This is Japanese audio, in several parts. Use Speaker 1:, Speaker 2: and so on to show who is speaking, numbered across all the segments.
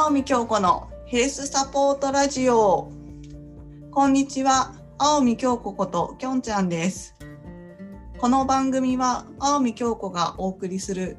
Speaker 1: 青見京子のヘルスサポートラジオ。こんにちは、青見京子こときょんちゃんです。この番組は青見京子がお送りする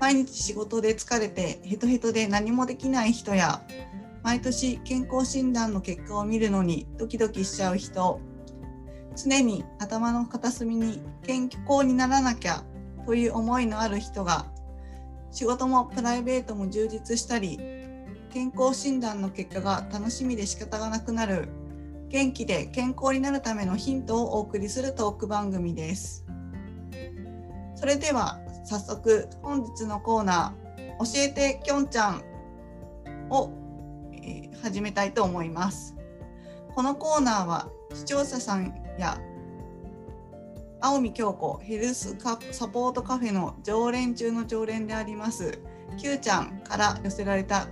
Speaker 1: 毎日仕事で疲れてヘトヘトで何もできない人や毎年健康診断の結果を見るのにドキドキしちゃう人常に頭の片隅に健康にならなきゃという思いのある人が仕事もプライベートも充実したり健康診断の結果が楽しみで仕方がなくなる。元気で健康になるためのヒントをお送りするトーク番組です。それでは早速本日のコーナー教えてきょんちゃんを、えー始めたいと思います。このコーナーは視聴者さんや青見京子ヘルスカサポートカフェの常連中の常連であります Q ちゃんから寄せられた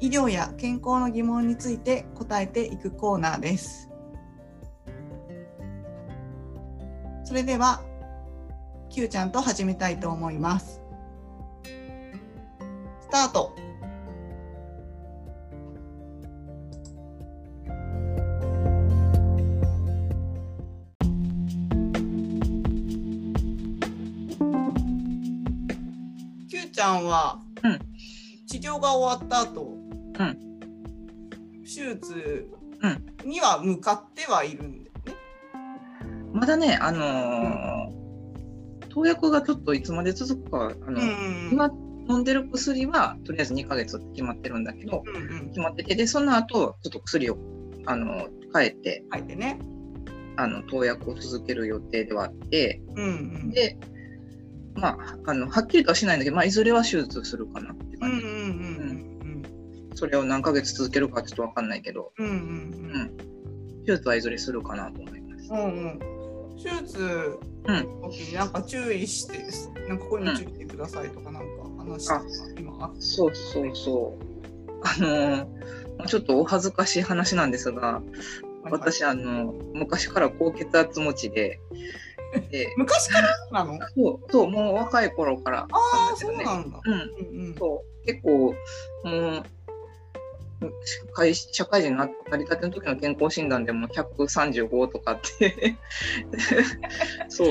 Speaker 1: 医療や健康の疑問について答えていくコーナーです。それでは Q ちゃんと始めたいと思います。スタート。ちゃんは、
Speaker 2: うん
Speaker 1: 治療が終わった後、
Speaker 2: うん
Speaker 1: 手術には向かってはいるんだよね。
Speaker 2: まだね、あのー投薬がちょっといつまで続くかは、あの
Speaker 1: うん
Speaker 2: 今飲んでる薬はとりあえず2ヶ月って決まってるんだけど、
Speaker 1: うんうん
Speaker 2: 決まってて、で、その後、ちょっと薬を、あの変えて、
Speaker 1: 書いてね。
Speaker 2: あの、投薬を続ける予定ではあって、
Speaker 1: うんうん。
Speaker 2: で、まあ、あの、はっきりとはしないんだけど、まあ、いずれは手術するかなって感じ。
Speaker 1: うんうんうん
Speaker 2: それを何ヶ月続けるかちょっとわかんないけど、
Speaker 1: うんうんうん
Speaker 2: 手術はいずれするかなと思います。
Speaker 1: うんうん。手術の時になんか注意して、なんかここに注意してくださいとかなんか話とか今あっ
Speaker 2: そうそうそう。あのーまあちょっとお恥ずかしい話なんですが、
Speaker 1: た
Speaker 2: 私、あの、昔から高血圧持ちで、で、
Speaker 1: 昔からなの？
Speaker 2: そう、そう、もう若い頃から
Speaker 1: ああ。そうなんだ。
Speaker 2: うん、
Speaker 1: うんうん。
Speaker 2: そう、結構、もう、社会社会人にななりたての時の健康診断でも135とかって。そう、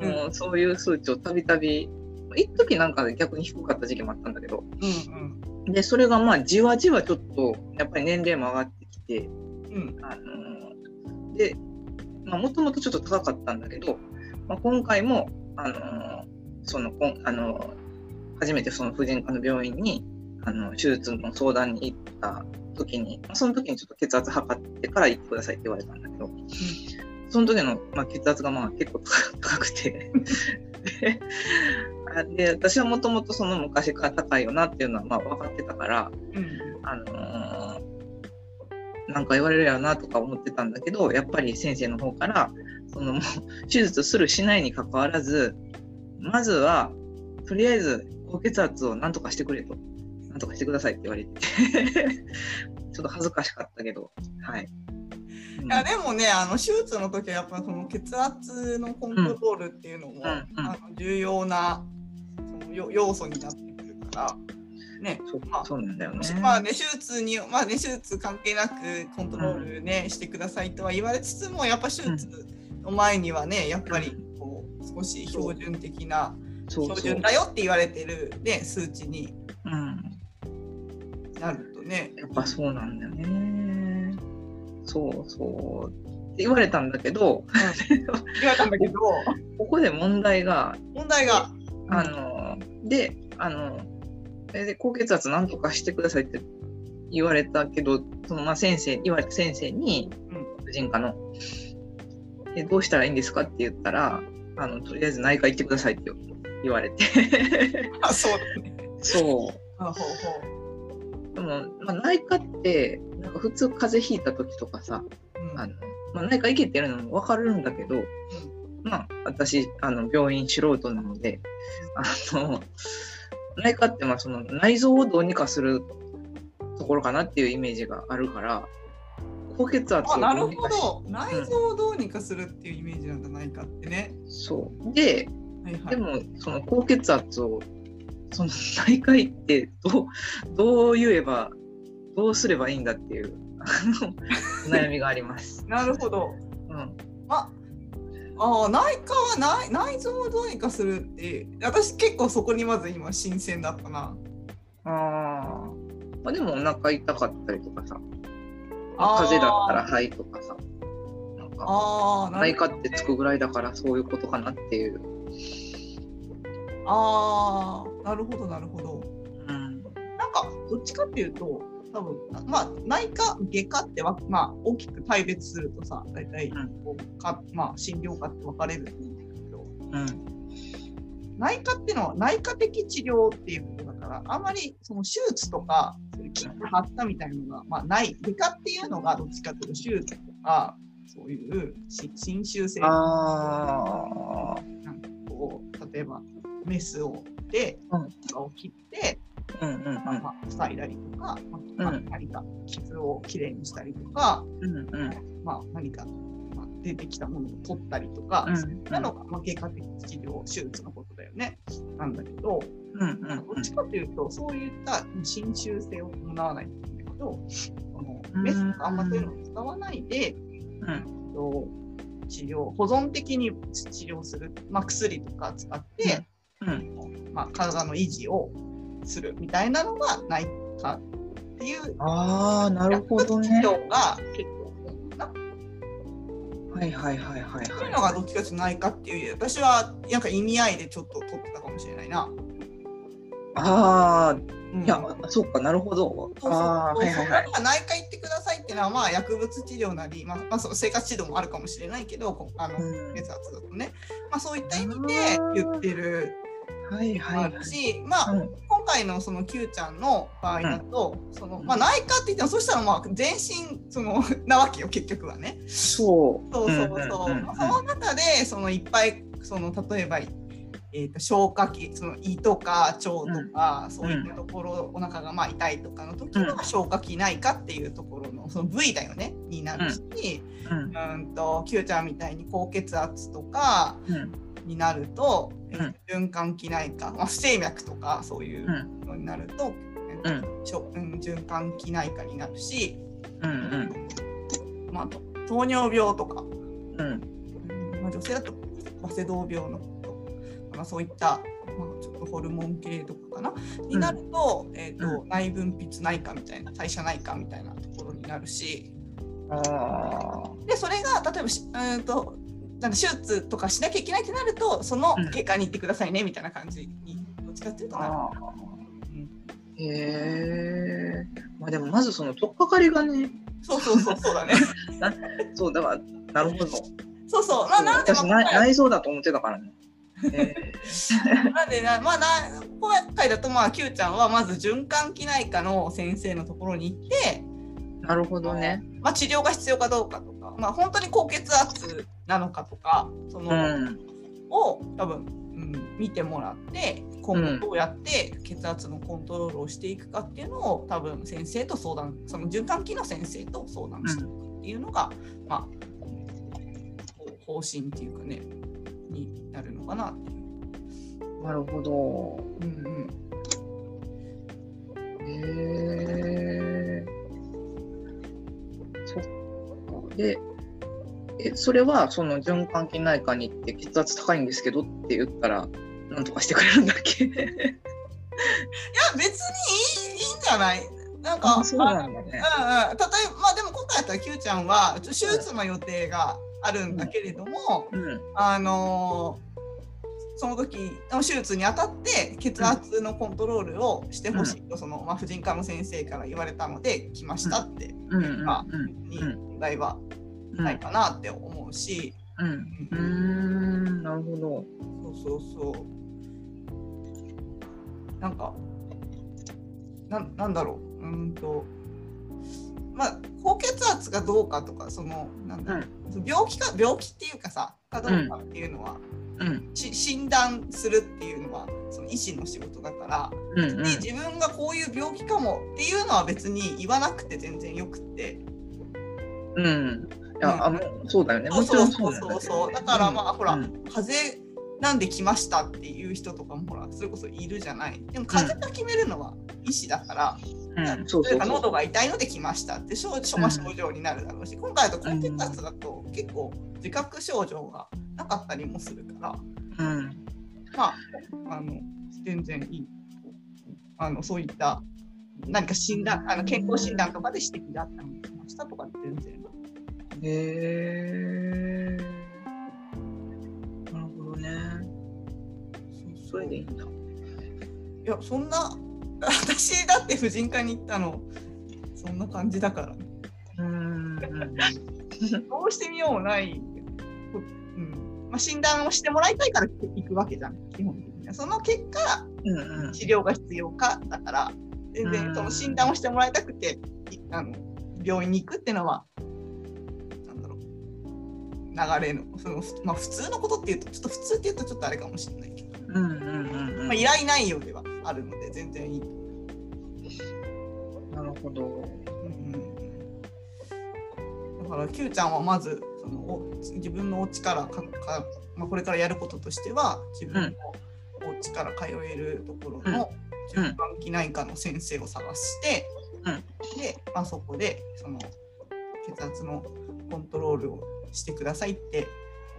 Speaker 1: うん。
Speaker 2: もうそういう数値をたびたび一時なんか逆に低かった時期もあったんだけど。
Speaker 1: うん
Speaker 2: でそれがまあじわじわちょっとやっぱり年齢も上がってきて
Speaker 1: うん。
Speaker 2: あのでもともとちょっと高かったんだけど、まあ、今回もあのそのこんあの初めてその婦人科の病院にあの手術の相談に行った時にその時にちょっと血圧測ってから行ってくださいって言われたんだけど、その時の、まあ、血圧がまあ結構高高くて。で私はもともとその昔から高いよなっていうのはまあ分かってたから、
Speaker 1: うん。
Speaker 2: あのーなんか言われるやろなとか思ってたんだけどやっぱり先生の方からそのもう手術するしないにかかわらずまずはとりあえず高血圧をなんとかしてくれとなんとかしてくださいって言われて ちょっと恥ずかしかったけど。はい。うん。
Speaker 1: いやでもねあの手術の時はやっぱその血圧のコントロールっていうのも、
Speaker 2: うん
Speaker 1: あの重要なそのよ要素になってくるからね
Speaker 2: そう
Speaker 1: まあ
Speaker 2: そうなんだよね。
Speaker 1: まあね、手術に、まあね、手術関係なくコントロールね、してくださいとは言われつつも、やっぱ手術の前にはね、やっぱりこう少し標準的な、標準だよって言われてる、ね、数値に。
Speaker 2: うん
Speaker 1: なるとね。
Speaker 2: やっぱそうなんだよね。そうそう。って言われたんだけど、
Speaker 1: 言われたんだけど、
Speaker 2: ここで問題が、
Speaker 1: 問題が、
Speaker 2: あの、で、あの、それで高血圧なんとかしてくださいって言われたけど、そのまあ先生、言われた先生に、
Speaker 1: う
Speaker 2: 婦人科の、えどうしたらいいんですかって言ったら、あの、とりあえず内科行ってくださいって言われて。
Speaker 1: あそうだね。
Speaker 2: そう。
Speaker 1: あほうほ
Speaker 2: でも、まあ、内科って、なんか普通風邪ひいた時とかさ、
Speaker 1: う。うん
Speaker 2: あのまあ、内科行けってやるのも分かるんだけど、まあ、私、あの病院素人なので、あの内科ってまあその内臓をどうにかするところかなっていうイメージがあるから、高血圧を
Speaker 1: あなる
Speaker 2: どうにかし
Speaker 1: ほど。内臓をどうにかするっていうイメージなんじゃないかってね。
Speaker 2: そう。で、
Speaker 1: はいはい。
Speaker 2: でも、その高血圧をその内科医ってどうどう言えばどうすればいいんだっていう悩みがあります。
Speaker 1: なるほど。
Speaker 2: うん、
Speaker 1: ああ内科は内内臓をどうにかするって私結構そこにまず今新鮮だったな。
Speaker 2: ああでもお腹痛かったりとかさ風邪だったら肺とかさなんか内科ってつくぐらいだからそういうことかなっていう。
Speaker 1: あー。なるほどなるほど。
Speaker 2: うん。
Speaker 1: なんかどっちかっていうと多分まあ内科外科ってわまあ大きく大別するとさ大体
Speaker 2: うん。
Speaker 1: こうかまあ診療科って分かれると思うんだけど。
Speaker 2: うん。
Speaker 1: 内科っていうのは内科的治療っていうことだからあんまりその手術とか切って貼ったみたいなのが、まあ、ない。外科っていうのがどっちかっていうと手術とかそういうし侵襲性。
Speaker 2: あ
Speaker 1: なんかこう例えばメスをで、
Speaker 2: うん。
Speaker 1: を切って、
Speaker 2: ーうんうん。
Speaker 1: まあまあ、塞いだりとか、まあ
Speaker 2: うん
Speaker 1: 何か傷をきれいにしたりとか、
Speaker 2: うんうん。うん
Speaker 1: まあ、何か、まあ、出てきたものを取ったりとか、
Speaker 2: うん
Speaker 1: そういったのが、まあ、外科的治療手術のことだよね。なんだけど、
Speaker 2: うんうん
Speaker 1: どっちかというと、そういった侵襲性を伴わないんだけど、その
Speaker 2: うん。
Speaker 1: メスとかあんまそういうのを使わないで、
Speaker 2: うん。
Speaker 1: と治療、保存的に治療する、まあ、薬とか使って、
Speaker 2: うん
Speaker 1: まあ、体の維持をするみたいなのが内科っていう。
Speaker 2: ああなるほどね。
Speaker 1: が結構多いかな。
Speaker 2: はいはいはいはい
Speaker 1: そういうの
Speaker 2: は
Speaker 1: がどっちかというと内科っていう。私はなんか意味合いでちょっと取ってたかもしれないな。
Speaker 2: いああ
Speaker 1: うん。
Speaker 2: いやそうかなるほど。
Speaker 1: そうそう。
Speaker 2: ああ
Speaker 1: そう
Speaker 2: はいはいはい。
Speaker 1: 内科行ってくださいっていうのはまあ薬物治療なり、まあまあ、そう生活指導もあるかもしれないけどこあの
Speaker 2: うん。
Speaker 1: 血圧だとね、まあ、そういった意味で言ってる
Speaker 2: はいはい
Speaker 1: るし、まあ、
Speaker 2: うん
Speaker 1: 今回のその Q ちゃんの場合だと、そのまあ、内科って言ってもそしたらまあ全身そのなわけよ結局はね。
Speaker 2: そう。
Speaker 1: そうそうそう。
Speaker 2: んんんん。
Speaker 1: まあその中でそのいっぱいその例えば、えー、と消化器その胃とか腸とか、そういったところ、お腹がまあ痛いとかの時は、
Speaker 2: うん。
Speaker 1: 消化器内科っていうところのその部位だよねになるし、
Speaker 2: うん。
Speaker 1: うん、と Q ちゃんみたいに高血圧とか
Speaker 2: うん
Speaker 1: になると、えー
Speaker 2: うん。
Speaker 1: 循環器内科、まあ、不整脈とかそういう
Speaker 2: うん
Speaker 1: のになると、えー
Speaker 2: うん。
Speaker 1: 循環器内科になるし、
Speaker 2: うんうん。
Speaker 1: まあ、と糖尿病とか。
Speaker 2: うん。
Speaker 1: まあ、女性だとバセドウ病のこと、まあ、そういった、まあ、ちょっとホルモン系とかかな、になると,、えーと内分泌内科みたいな代謝内科みたいなところになるし。
Speaker 2: ああ
Speaker 1: でそれが例えばしうーんとなんか手術とかしなきゃいけないってなるとその
Speaker 2: うん。
Speaker 1: 外科に行ってくださいねみたいな感じにどっちかっていうとなる。
Speaker 2: へえまあでもまずその取っかかりがね。
Speaker 1: そうそうそうそうだね。
Speaker 2: そうだからなるほど。
Speaker 1: そうそう。まあ、なので、まあ
Speaker 2: 私内内臓だと思ってたからね。へ
Speaker 1: なんでな、まあな、今回だと、まあ、Q ちゃんはまず循環器内科の先生のところに行って、
Speaker 2: ーなるほどね。
Speaker 1: まあ、治療が必要かどうかとか、まあ、本当に高血圧なのかとか、その、
Speaker 2: うん。
Speaker 1: を多分、うん、見てもらって、今後どうやって血圧のコントロールをしていくかっていうのを、多分先生と相談、その循環器の先生と相談していくっていうのが、まあ、こう方針っていうかね、になるのかなっていう。
Speaker 2: なるほど。
Speaker 1: うんうん。
Speaker 2: へえそっか。でえそれはその循環器内科に行って血圧高いんですけどって言ったらなんとかしてくれるんだっけ？
Speaker 1: いや別にいいいいんじゃない？なんか
Speaker 2: あそうなんだね。
Speaker 1: うんうん、例えばまあでも今回だったら Q ちゃんはちょ手術の予定があるんだけれども、
Speaker 2: うん。
Speaker 1: あのーその時の手術にあたって血圧のコントロールをしてほしいと、そのまあ、婦人科の先生から言われたので来ましたって、
Speaker 2: うんうん
Speaker 1: まあ
Speaker 2: うん
Speaker 1: に
Speaker 2: うん。
Speaker 1: 問題は。
Speaker 2: うん
Speaker 1: ないかなって思うし、
Speaker 2: うん。うーん。なるほど。
Speaker 1: そうそうそう。なんか、ななんだろう、うーんと、まあ、高血圧がどうかとか、その、なんだろう、病気か、病気っていうかさ、かどうかっていうのは、
Speaker 2: うん。
Speaker 1: し診断するっていうのは、その医師の仕事だから、
Speaker 2: うんうん。
Speaker 1: で自分がこういう病気かもっていうのは別に言わなくて全然よくって。
Speaker 2: うん。いやあそうだよね。もちろん
Speaker 1: そうそうそう
Speaker 2: だ
Speaker 1: からまあ、ほら、
Speaker 2: うん。
Speaker 1: 風邪なんで来ましたっていう人とかもほらそれこそいるじゃない。でも風邪が決めるのは医師だから、
Speaker 2: うん、そうそう
Speaker 1: 喉が痛いので来ましたって症状になるだろうし、今回だと高血圧だと結構自覚症状がなかったりもするから
Speaker 2: うん、
Speaker 1: まああの全然いい。あのそういった何か診断あの健康診断とかで指摘があったのに来ましたとか全然
Speaker 2: へえ。なるほどね。それでいいんだ。
Speaker 1: いやそんな 私だって婦人科に行ったのそんな感じだから
Speaker 2: うん。
Speaker 1: どうしてみようもない、うんまあ、診断をしてもらいたいから行くわけじゃん基本的にはその結果
Speaker 2: うんうん。
Speaker 1: 治療が必要かだから全
Speaker 2: うん
Speaker 1: 然その診断をしてもらいたくていあの病院に行くっていうのは流れのその、まあ、普通のことっていうとちょっと普通っていうとちょっとあれかもしれないけど、
Speaker 2: うんうんうんうん
Speaker 1: まあ、依頼内容ではあるので全然いい、
Speaker 2: なるほど。
Speaker 1: うん、だから Q ちゃんはまずそのお自分のお家からかか、まあ、これからやることとしては自分のお家から通えるところの循環器内科の先生を探して、
Speaker 2: うん。
Speaker 1: で、まあ、そこでその血圧のコントロールをしてくださいって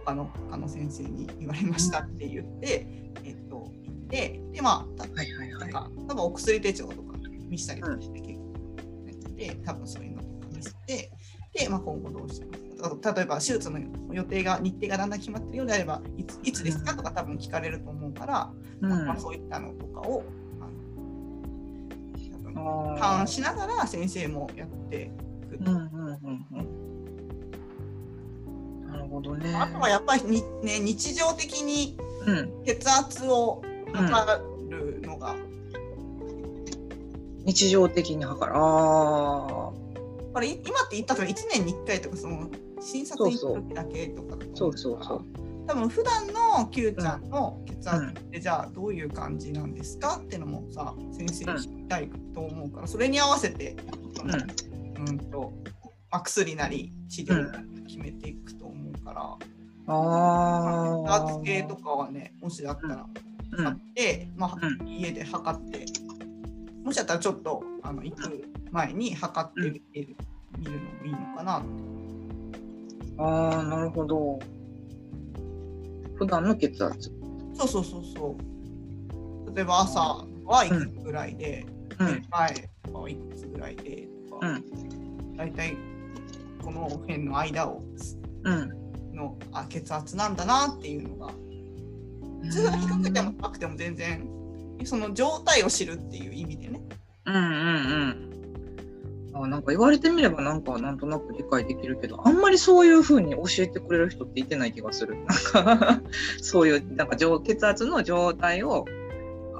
Speaker 1: 他の他の先生に言われましたって言って、えっと行ってでまあた
Speaker 2: はいはいはい。
Speaker 1: なんか多分お薬手帳とか見せたりとかして結構やって多分そういうのとか見せてで、まあ、今後どうしますか例えば手術の予定が日程がだんだん決まってるようであればいついつですかとか多分聞かれると思うから、
Speaker 2: うん。
Speaker 1: まあ、そういったのとかを勘
Speaker 2: ー
Speaker 1: しながら先生もやっていく
Speaker 2: うんうんうんうん。ほどね。
Speaker 1: あとはやっぱりに、ね、日常的に
Speaker 2: うん。
Speaker 1: 血圧を測るのが、
Speaker 2: 日常的に測る。ああ。
Speaker 1: これ今って言ったと1年に1回とかその診察に行く時だけとか
Speaker 2: そうそうそう。
Speaker 1: 多分普段の Q ちゃんの血圧ってじゃあどういう感じなんですかってのもさ先生に聞きたいと思うからそれに合わせてうんとまあ薬なり治療なり決めていくとから
Speaker 2: ああ。
Speaker 1: 血圧計とかはねもしだったら
Speaker 2: うん
Speaker 1: 買って、まあ
Speaker 2: う
Speaker 1: 家で測ってもしだったらちょっとあの行く前に測ってみる,、見るのもいいのかなって
Speaker 2: ああ、なるほど。普段の血圧。
Speaker 1: そうそうそうそう例えば朝はいくつぐらいで、
Speaker 2: うん。
Speaker 1: で前はいくつぐらいでとか、
Speaker 2: うん。
Speaker 1: 大体この辺の間を
Speaker 2: うん。
Speaker 1: のあ血圧なんだなっていうのが普通は低くても高くても全然その状態を知るっていう意味でね
Speaker 2: うんうんうん。あなんか言われてみればなんかなんとなく理解できるけどあんまりそういう風に教えてくれる人っていてない気がする。なんかそういうなんか上血圧の状態を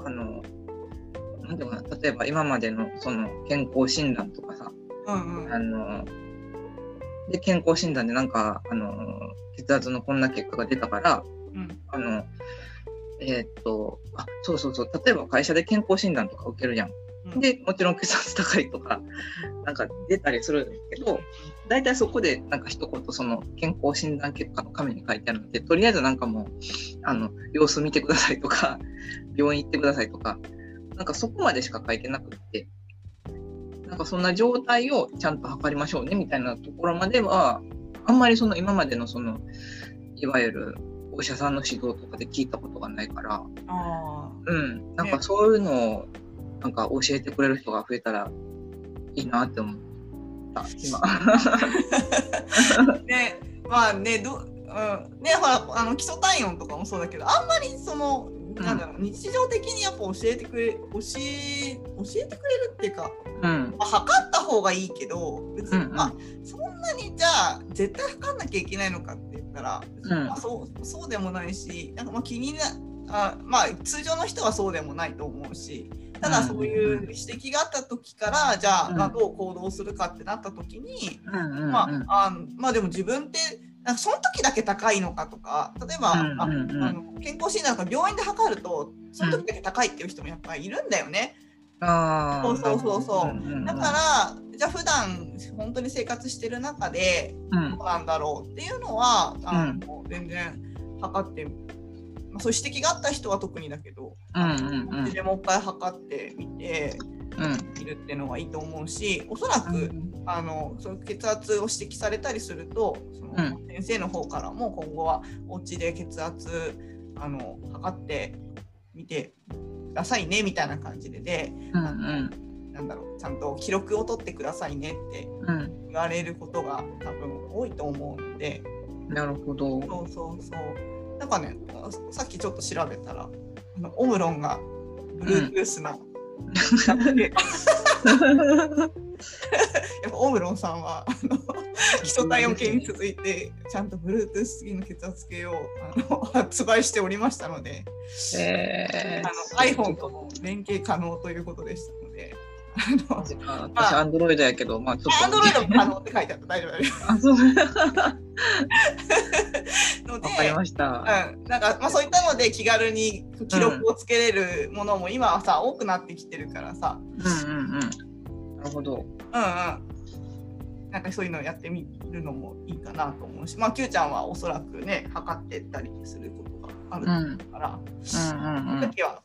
Speaker 2: あのなんていうのかな例えば今までのその健康診断とかさ
Speaker 1: うんうん
Speaker 2: あので健康診断でなんかあの血圧のこんな結果が出たから
Speaker 1: うん。
Speaker 2: あのえーっとあそうそうそう例えば会社で健康診断とか受けるじゃん。
Speaker 1: うん。
Speaker 2: でもちろん血圧高いとかなんか出たりするんですけど大体そこでなんか一言その健康診断結果の紙に書いてあるのでとりあえずなんかもうあの様子見てくださいとか病院行ってくださいとかなんかそこまでしか書いてなくってなんかそんな状態をちゃんと測りましょうねみたいなところまではあんまりその今までのそのいわゆるお医者さんの指導とかで聞いたことがないから
Speaker 1: あ
Speaker 2: うん、なんかそういうのをなんか教えてくれる人が増えたらいいなって思った今。
Speaker 1: あ ねまあねど、うん、ねほらあの基礎体温とかもそうだけどあんまりそのなんだろう日常的にやっぱ教えてくれ教え教えてくれるっていうか、
Speaker 2: うん。
Speaker 1: まあ、測った方がいいけど別に、
Speaker 2: うんうん。
Speaker 1: まあ、そんなにじゃあ絶対測んなきゃいけないのかって言ったら、
Speaker 2: うん。
Speaker 1: まあ、そうそうでもないしなんかまあ気になあまあ通常の人はそうでもないと思うしただ
Speaker 2: うん。
Speaker 1: そういう指摘があった時からじゃあ、
Speaker 2: うん
Speaker 1: まあどう行動するかってなった時に、まあ、あまあでも自分ってなんかその時だけ高いのかとか例えば、
Speaker 2: うん
Speaker 1: あ
Speaker 2: うんうん。
Speaker 1: あの健康診断とか病院で測るとその時だけ高いっていう人もやっぱりいるんだよね。
Speaker 2: あー
Speaker 1: そうそうそうそう。ん
Speaker 2: んん。
Speaker 1: だからじゃあ普段本当に生活してる中で
Speaker 2: うん。
Speaker 1: どうなんだろうっていうのはあの、全然測ってまあ、そういう指摘があった人は特にだけど、
Speaker 2: うんうん
Speaker 1: でもう一回測ってみて
Speaker 2: うん。
Speaker 1: みるっていうのはいいと思うしおそらく、あのそういう血圧を指摘されたりするとその、
Speaker 2: うん。
Speaker 1: 先生の方からも今後はお家で血圧あの測ってみてくださいねみたいな感じでで
Speaker 2: うんうん。
Speaker 1: なんだろうちゃんと記録を取ってくださいねって
Speaker 2: うん。
Speaker 1: 言われることが多分多いと思うので。
Speaker 2: なるほど。
Speaker 1: そうそうそう。なんかねさっきちょっと調べたらあのオムロンが Bluetooth の、やっぱオムロンさんはあの 基礎体温計に続いてちゃんと Bluetooth 付きの血圧計をあの 発売しておりましたので
Speaker 2: え
Speaker 1: あの iPhone とも連携可能ということでしたので。あの
Speaker 2: マジか私、アンドロイドやけど、まあちょっと。
Speaker 1: アンドロイドも可能って書いてあった大丈夫大丈
Speaker 2: あ、そう。
Speaker 1: 夫ので
Speaker 2: わかりました。
Speaker 1: うん、なんかまあそういったので気軽に記録をつけれるものも今はさ多くなってきてるからさ、
Speaker 2: うんうんうん。なるほど。
Speaker 1: うんうん、なんかそういうのをやってみるのもいいかなと思うし、まあ Q ちゃんはおそらくね測ってったりすることがある
Speaker 2: うん
Speaker 1: から、
Speaker 2: うんうん
Speaker 1: その時は、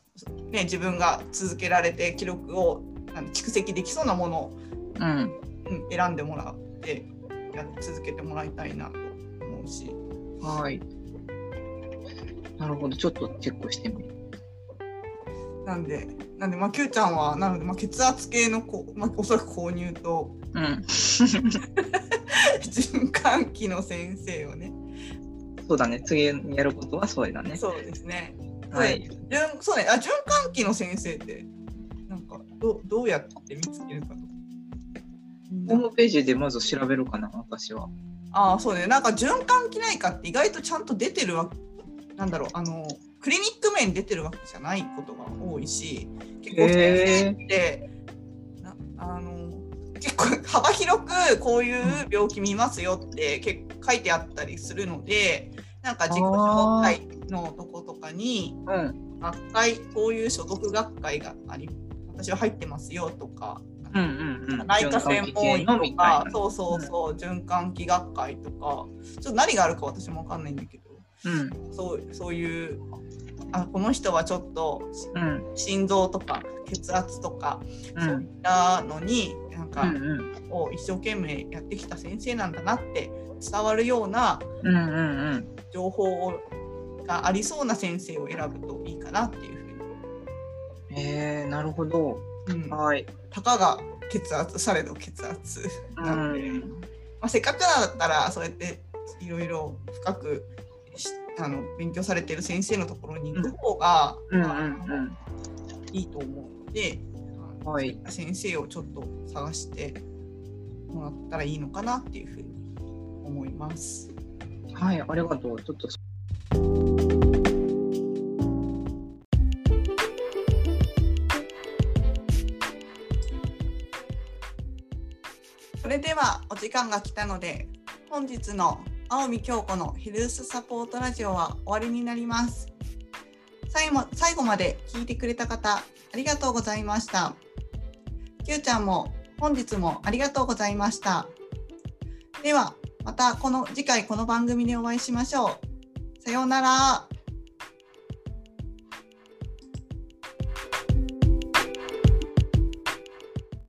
Speaker 1: ね、自分が続けられて記録を蓄積できそうなものを、
Speaker 2: うん。うん。
Speaker 1: うん、選んでもらってや続けてもらいたいなと思うし。
Speaker 2: はい。なるほど。ちょっとチェックしてみる。
Speaker 1: なんで、なんで、まあ、Q ちゃんは、なので、まあ、血圧計のこ、まあ、おそらく購入と、
Speaker 2: うん。
Speaker 1: 循環器の先生をね。
Speaker 2: そうだね。次やることはそれだね。
Speaker 1: そうですね。
Speaker 2: はい。
Speaker 1: 循そうね、あ、循環器の先生って、なんか、どう、どうやって見つけるかと。
Speaker 2: ホームページでまず調べるかな、私は。
Speaker 1: ああ、そうね、なんか循環器内科って意外とちゃんと出てるわ。なんだろう、あの、クリニック面に出てるわけじゃないことが多いし、結構先生って、なあの、結構幅広くこういう病気見ますよって結構書いてあったりするので、なんか自己紹介のとことかに、
Speaker 2: うん。
Speaker 1: 学会、こういう所属学会があり、私は入ってますよとか。内科専門医とかそうそうそう、循環器学会とか、ちょっと何があるか私もわかんないんだけど、
Speaker 2: うん。
Speaker 1: そうそういう、あこの人はちょっと
Speaker 2: うん。
Speaker 1: 心臓とか血圧とか、
Speaker 2: うん。
Speaker 1: そういったのに、なんか、
Speaker 2: うんうん。
Speaker 1: を一生懸命やってきた先生なんだなって伝わるような
Speaker 2: うんうんうん。
Speaker 1: 情報がありそうな先生を選ぶといいかなっていうふう
Speaker 2: えー、なるほど。
Speaker 1: に、うん、
Speaker 2: はい。
Speaker 1: たかが血圧されど血圧
Speaker 2: う
Speaker 1: なんで。
Speaker 2: ん。
Speaker 1: まあ、せっかくだったらそうやっていろいろ深くしあの勉強されてる先生のところに行く方が、
Speaker 2: うんう
Speaker 1: まあ
Speaker 2: ん
Speaker 1: いいと思うので、
Speaker 2: うん。はい。
Speaker 1: 先生をちょっと探してもらったらいいのかなっていうふうに思います。
Speaker 2: はい、ありがとう。ちょっと。
Speaker 1: それではお時間が来たので本日の青見京子のヘルスサポートラジオは終わりになります。最後最後まで聞いてくれた方ありがとうございました。きゅうちゃんも本日もありがとうございました。ではまたこの次回この番組でお会いしましょう。さようなら。